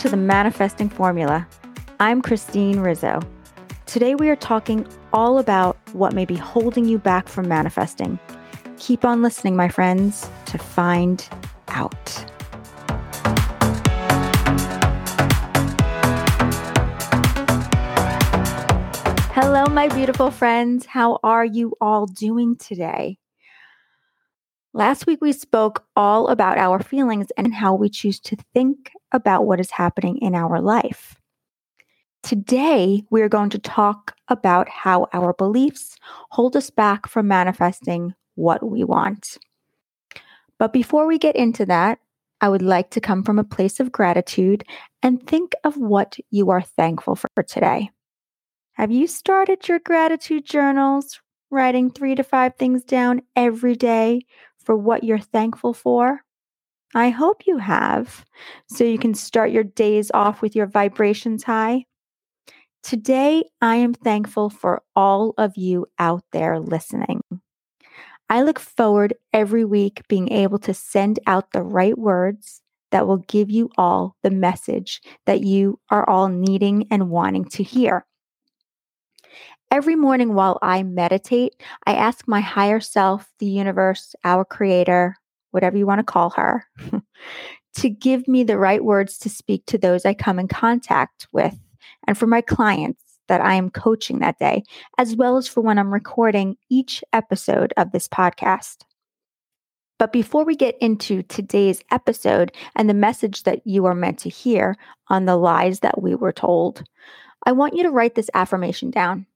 to the Manifesting Formula. I'm Christine Rizzo. Today we are talking all about what may be holding you back from manifesting. Keep on listening, my friends, to find out. Hello, my beautiful friends. How are you all doing today? Last week, we spoke all about our feelings and how we choose to think about what is happening in our life. Today, we are going to talk about how our beliefs hold us back from manifesting what we want. But before we get into that, I would like to come from a place of gratitude and think of what you are thankful for today. Have you started your gratitude journals, writing three to five things down every day for what you're thankful for? I hope you have, so you can start your days off with your vibrations high. Today, I am thankful for all of you out there listening. I look forward every week being able to send out the right words that will give you all the message that you are all needing and wanting to hear. Every morning while I meditate, I ask my higher self, the universe, our creator, whatever you want to call her, to give me the right words to speak to those I come in contact with and for my clients that I am coaching that day, as well as for when I'm recording each episode of this podcast. But before we get into today's episode and the message that you are meant to hear on the lies that we were told, I want you to write this affirmation down.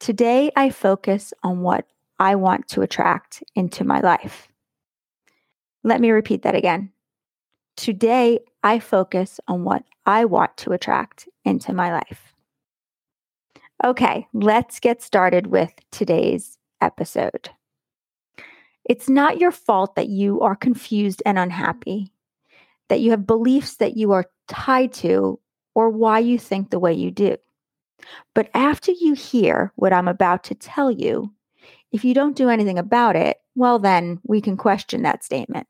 Today, I focus on what I want to attract into my life. Let me repeat that again. Today, I focus on what I want to attract into my life. Okay, let's get started with today's episode. It's not your fault that you are confused and unhappy, that you have beliefs that you are tied to, or why you think the way you do. But after you hear what I'm about to tell you, if you don't do anything about it, well, then we can question that statement.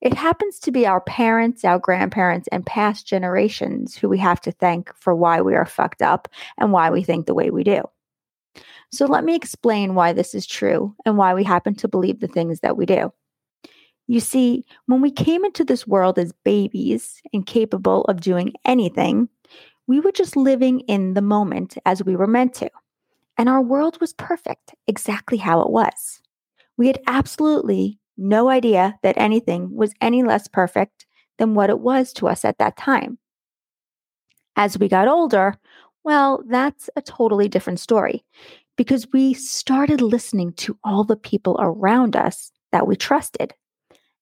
It happens to be our parents, our grandparents, and past generations who we have to thank for why we are fucked up and why we think the way we do. So, let me explain why this is true and why we happen to believe the things that we do. You see, when we came into this world as babies, incapable of doing anything, we were just living in the moment as we were meant to. And our world was perfect, exactly how it was. We had absolutely no idea that anything was any less perfect than what it was to us at that time. As we got older, well, that's a totally different story because we started listening to all the people around us that we trusted,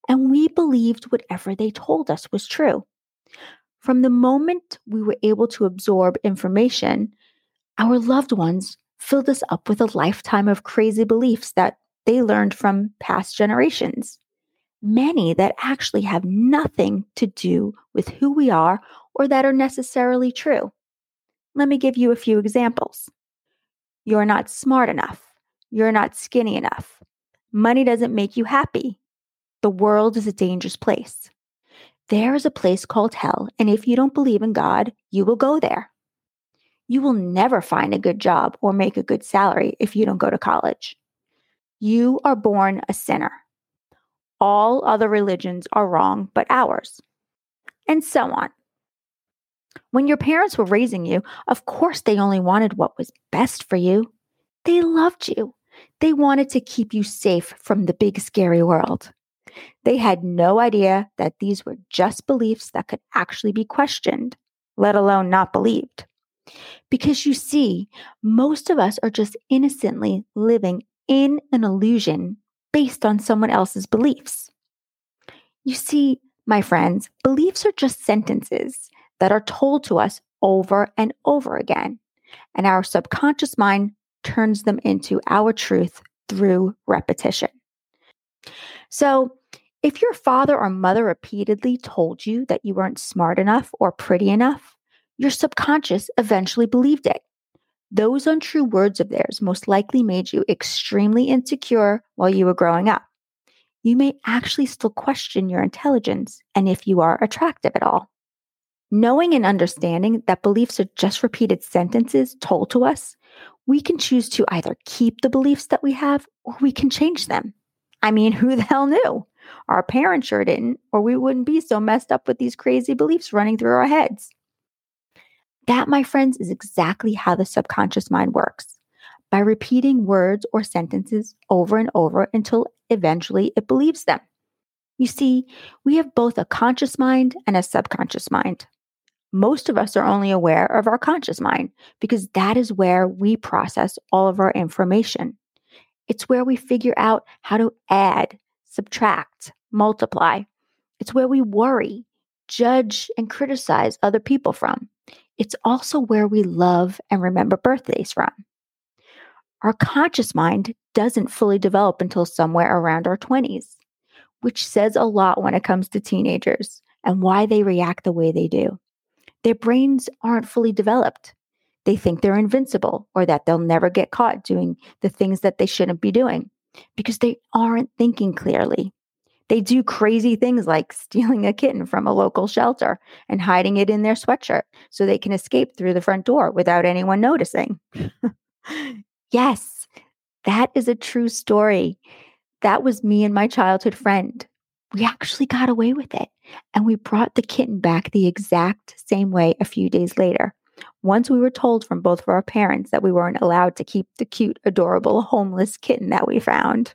and we believed whatever they told us was true. From the moment we were able to absorb information, our loved ones filled us up with a lifetime of crazy beliefs that they learned from past generations. Many that actually have nothing to do with who we are or that are necessarily true. Let me give you a few examples. You're not smart enough. You're not skinny enough. Money doesn't make you happy. The world is a dangerous place. There is a place called hell, and if you don't believe in God, you will go there. You will never find a good job or make a good salary if you don't go to college. You are born a sinner. All other religions are wrong but ours. And so on. When your parents were raising you, of course they only wanted what was best for you. They loved you. They wanted to keep you safe from the big, scary world. They had no idea that these were just beliefs that could actually be questioned, let alone not believed. Because you see, most of us are just innocently living in an illusion based on someone else's beliefs. You see, my friends, beliefs are just sentences that are told to us over and over again, and our subconscious mind turns them into our truth through repetition. So, if your father or mother repeatedly told you that you weren't smart enough or pretty enough, your subconscious eventually believed it. Those untrue words of theirs most likely made you extremely insecure while you were growing up. You may actually still question your intelligence and if you are attractive at all. Knowing and understanding that beliefs are just repeated sentences told to us, we can choose to either keep the beliefs that we have or we can change them. I mean, who the hell knew? Our parents sure didn't, or we wouldn't be so messed up with these crazy beliefs running through our heads. That, my friends, is exactly how the subconscious mind works by repeating words or sentences over and over until eventually it believes them. You see, we have both a conscious mind and a subconscious mind. Most of us are only aware of our conscious mind because that is where we process all of our information. It's where we figure out how to add, subtract, multiply. It's where we worry, judge, and criticize other people from. It's also where we love and remember birthdays from. Our conscious mind doesn't fully develop until somewhere around our 20s, which says a lot when it comes to teenagers and why they react the way they do. Their brains aren't fully developed. They think they're invincible or that they'll never get caught doing the things that they shouldn't be doing because they aren't thinking clearly. They do crazy things like stealing a kitten from a local shelter and hiding it in their sweatshirt so they can escape through the front door without anyone noticing. yes, that is a true story. That was me and my childhood friend. We actually got away with it and we brought the kitten back the exact same way a few days later. Once we were told from both of our parents that we weren't allowed to keep the cute, adorable, homeless kitten that we found.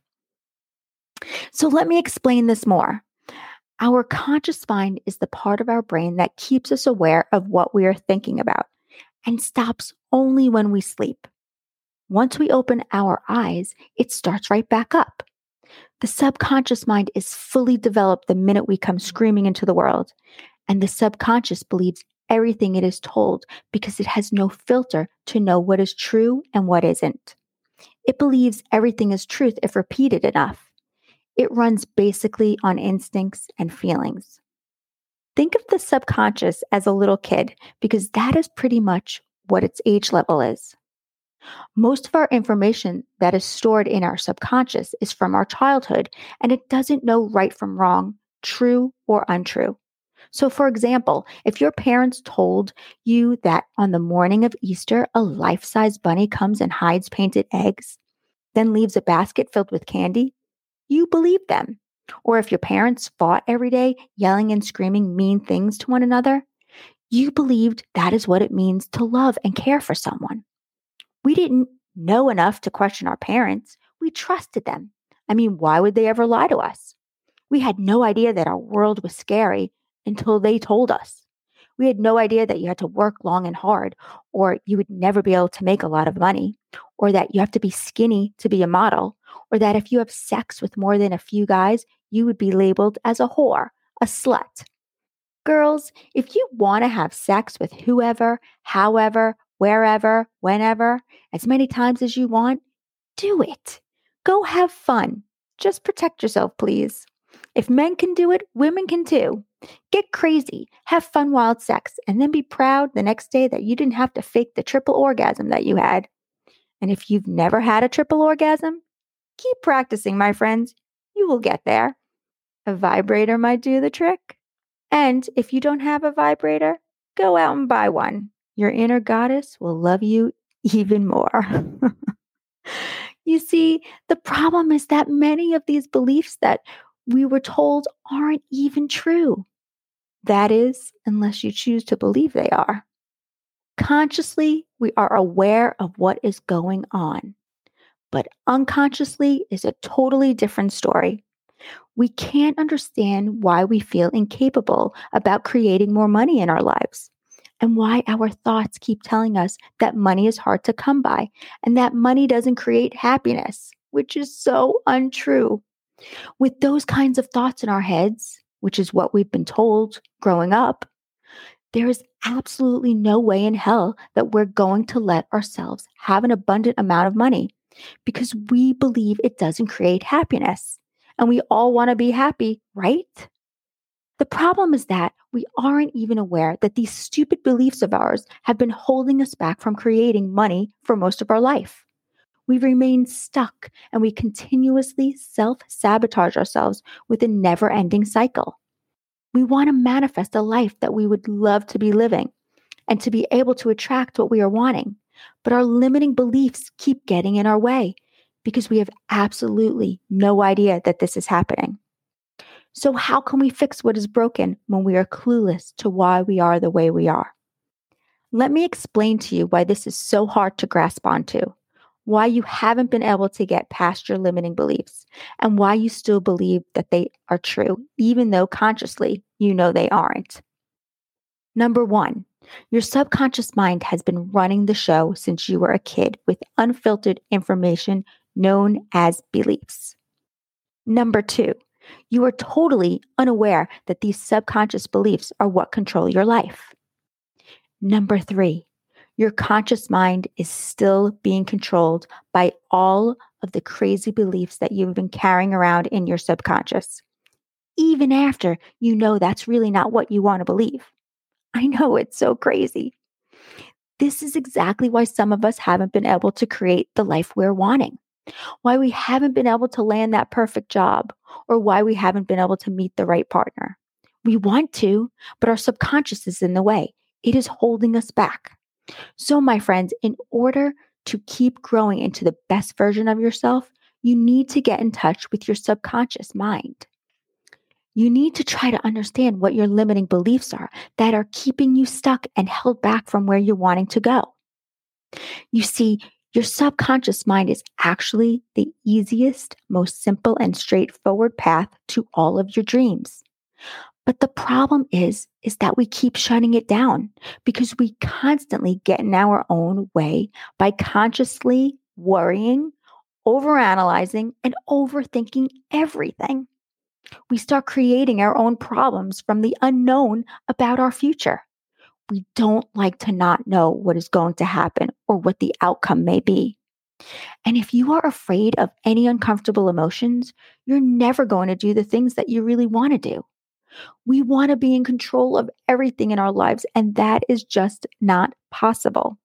So let me explain this more. Our conscious mind is the part of our brain that keeps us aware of what we are thinking about and stops only when we sleep. Once we open our eyes, it starts right back up. The subconscious mind is fully developed the minute we come screaming into the world, and the subconscious believes everything it is told because it has no filter to know what is true and what isn't. It believes everything is truth if repeated enough. It runs basically on instincts and feelings. Think of the subconscious as a little kid because that is pretty much what its age level is. Most of our information that is stored in our subconscious is from our childhood and it doesn't know right from wrong, true or untrue. So, for example, if your parents told you that on the morning of Easter, a life size bunny comes and hides painted eggs, then leaves a basket filled with candy, you believe them. Or if your parents fought every day, yelling and screaming mean things to one another, you believed that is what it means to love and care for someone. We didn't know enough to question our parents. We trusted them. I mean, why would they ever lie to us? We had no idea that our world was scary until they told us. We had no idea that you had to work long and hard, or you would never be able to make a lot of money, or that you have to be skinny to be a model, or that if you have sex with more than a few guys, you would be labeled as a whore, a slut. Girls, if you want to have sex with whoever, however, wherever, whenever, as many times as you want, do it. Go have fun. Just protect yourself, please. If men can do it, women can too. Get crazy, have fun wild sex, and then be proud the next day that you didn't have to fake the triple orgasm that you had. And if you've never had a triple orgasm, Keep practicing, my friends. You will get there. A vibrator might do the trick. And if you don't have a vibrator, go out and buy one. Your inner goddess will love you even more. you see, the problem is that many of these beliefs that we were told aren't even true. That is, unless you choose to believe they are. Consciously, we are aware of what is going on but unconsciously is a totally different story. We can't understand why we feel incapable about creating more money in our lives and why our thoughts keep telling us that money is hard to come by and that money doesn't create happiness, which is so untrue. With those kinds of thoughts in our heads, which is what we've been told growing up, there is absolutely no way in hell that we're going to let ourselves have an abundant amount of money because we believe it doesn't create happiness. And we all want to be happy, right? The problem is that we aren't even aware that these stupid beliefs of ours have been holding us back from creating money for most of our life. We remain stuck and we continuously self sabotage ourselves with a never ending cycle. We want to manifest a life that we would love to be living and to be able to attract what we are wanting. But our limiting beliefs keep getting in our way because we have absolutely no idea that this is happening. So, how can we fix what is broken when we are clueless to why we are the way we are? Let me explain to you why this is so hard to grasp onto, why you haven't been able to get past your limiting beliefs, and why you still believe that they are true, even though consciously you know they aren't. Number one, your subconscious mind has been running the show since you were a kid with unfiltered information known as beliefs. Number two, you are totally unaware that these subconscious beliefs are what control your life. Number three, your conscious mind is still being controlled by all of the crazy beliefs that you've been carrying around in your subconscious, even after you know that's really not what you want to believe. I know it's so crazy. This is exactly why some of us haven't been able to create the life we're wanting, why we haven't been able to land that perfect job, or why we haven't been able to meet the right partner. We want to, but our subconscious is in the way it is holding us back. So, my friends, in order to keep growing into the best version of yourself, you need to get in touch with your subconscious mind. You need to try to understand what your limiting beliefs are that are keeping you stuck and held back from where you're wanting to go. You see, your subconscious mind is actually the easiest, most simple, and straightforward path to all of your dreams. But the problem is, is that we keep shutting it down because we constantly get in our own way by consciously worrying, overanalyzing, and overthinking everything. We start creating our own problems from the unknown about our future. We don't like to not know what is going to happen or what the outcome may be. And if you are afraid of any uncomfortable emotions, you're never going to do the things that you really want to do. We want to be in control of everything in our lives, and that is just not possible.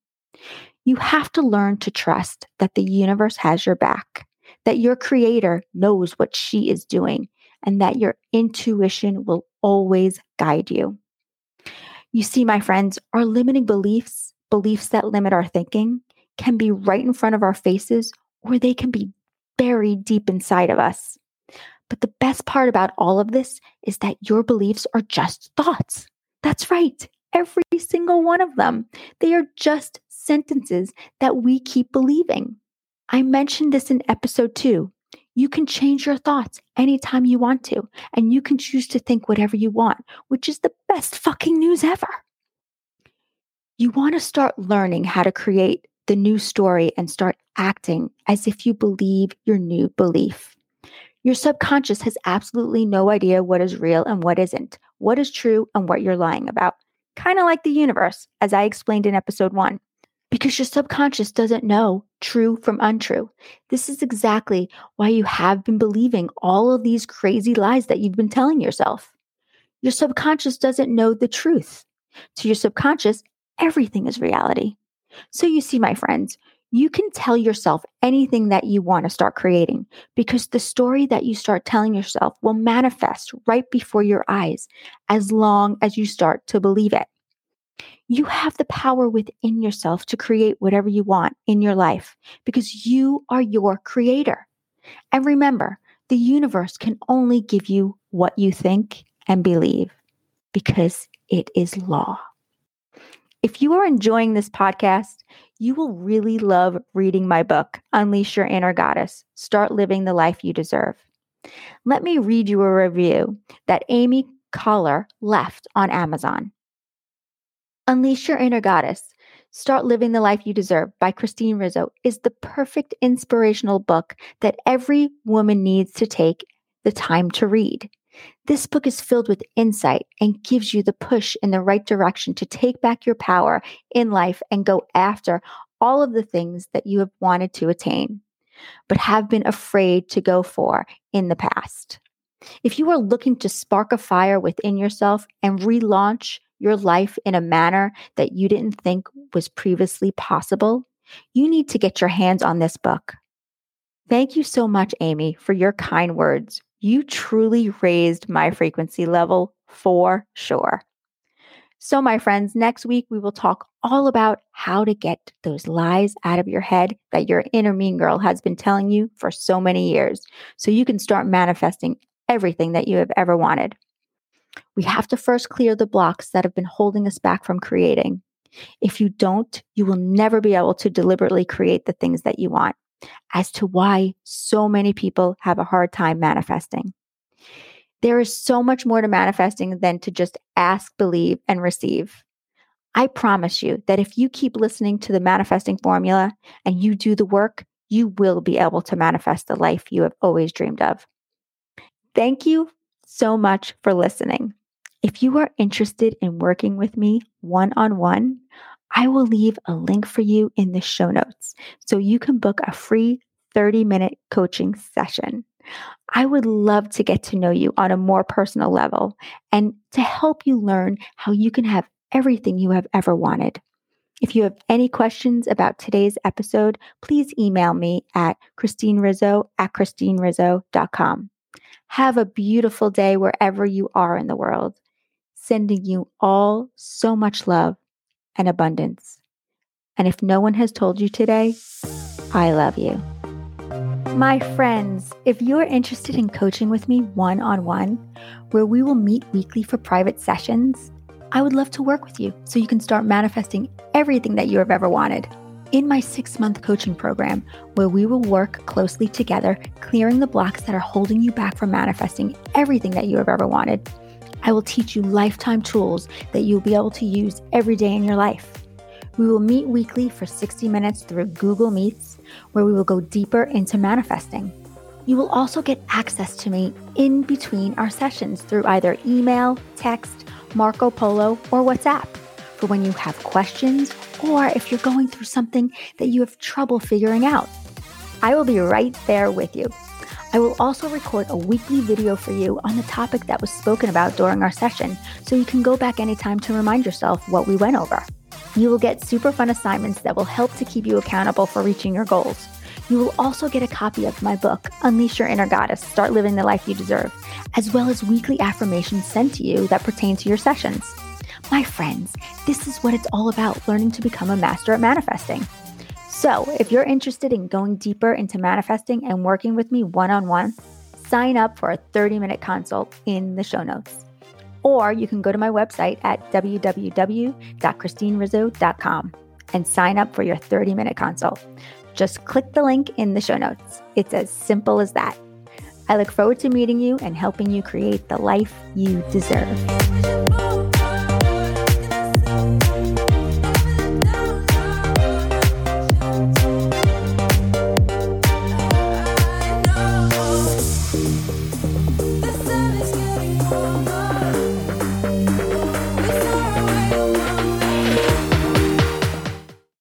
You have to learn to trust that the universe has your back, that your creator knows what she is doing, and that your intuition will always guide you. You see, my friends, our limiting beliefs, beliefs that limit our thinking, can be right in front of our faces or they can be buried deep inside of us. But the best part about all of this is that your beliefs are just thoughts. That's right, every single one of them. They are just sentences that we keep believing. I mentioned this in episode two. You can change your thoughts anytime you want to, and you can choose to think whatever you want, which is the best fucking news ever. You want to start learning how to create the new story and start acting as if you believe your new belief. Your subconscious has absolutely no idea what is real and what isn't, what is true and what you're lying about. Kind of like the universe, as I explained in episode one, because your subconscious doesn't know true from untrue. This is exactly why you have been believing all of these crazy lies that you've been telling yourself. Your subconscious doesn't know the truth. To your subconscious, everything is reality. So you see, my friends, you can tell yourself anything that you want to start creating because the story that you start telling yourself will manifest right before your eyes as long as you start to believe it. You have the power within yourself to create whatever you want in your life because you are your creator. And remember, the universe can only give you what you think and believe because it is law. If you are enjoying this podcast, you will really love reading my book, Unleash Your Inner Goddess Start Living the Life You Deserve. Let me read you a review that Amy Collar left on Amazon. Unleash Your Inner Goddess Start Living the Life You Deserve by Christine Rizzo is the perfect inspirational book that every woman needs to take the time to read. This book is filled with insight and gives you the push in the right direction to take back your power in life and go after all of the things that you have wanted to attain, but have been afraid to go for in the past. If you are looking to spark a fire within yourself and relaunch your life in a manner that you didn't think was previously possible, you need to get your hands on this book. Thank you so much, Amy, for your kind words. You truly raised my frequency level for sure. So, my friends, next week we will talk all about how to get those lies out of your head that your inner mean girl has been telling you for so many years so you can start manifesting everything that you have ever wanted. We have to first clear the blocks that have been holding us back from creating. If you don't, you will never be able to deliberately create the things that you want, as to why so many people have a hard time manifesting. There is so much more to manifesting than to just ask, believe, and receive. I promise you that if you keep listening to the manifesting formula and you do the work, you will be able to manifest the life you have always dreamed of. Thank you so much for listening. If you are interested in working with me one on one, I will leave a link for you in the show notes so you can book a free 30 minute coaching session. I would love to get to know you on a more personal level and to help you learn how you can have everything you have ever wanted. If you have any questions about today's episode, please email me at christinerizzo at christinerizzo.com. Have a beautiful day wherever you are in the world. Sending you all so much love and abundance. And if no one has told you today, I love you. My friends, if you're interested in coaching with me one on one, where we will meet weekly for private sessions, I would love to work with you so you can start manifesting everything that you have ever wanted. In my six month coaching program, where we will work closely together, clearing the blocks that are holding you back from manifesting everything that you have ever wanted, I will teach you lifetime tools that you'll be able to use every day in your life. We will meet weekly for 60 minutes through Google Meets, where we will go deeper into manifesting. You will also get access to me in between our sessions through either email, text, Marco Polo, or WhatsApp for when you have questions or if you're going through something that you have trouble figuring out. I will be right there with you. I will also record a weekly video for you on the topic that was spoken about during our session so you can go back anytime to remind yourself what we went over. You will get super fun assignments that will help to keep you accountable for reaching your goals. You will also get a copy of my book, Unleash Your Inner Goddess Start Living the Life You Deserve, as well as weekly affirmations sent to you that pertain to your sessions. My friends, this is what it's all about learning to become a master at manifesting. So, if you're interested in going deeper into manifesting and working with me one on one, sign up for a 30 minute consult in the show notes or you can go to my website at www.christinerizzo.com and sign up for your 30 minute consult. Just click the link in the show notes. It's as simple as that. I look forward to meeting you and helping you create the life you deserve.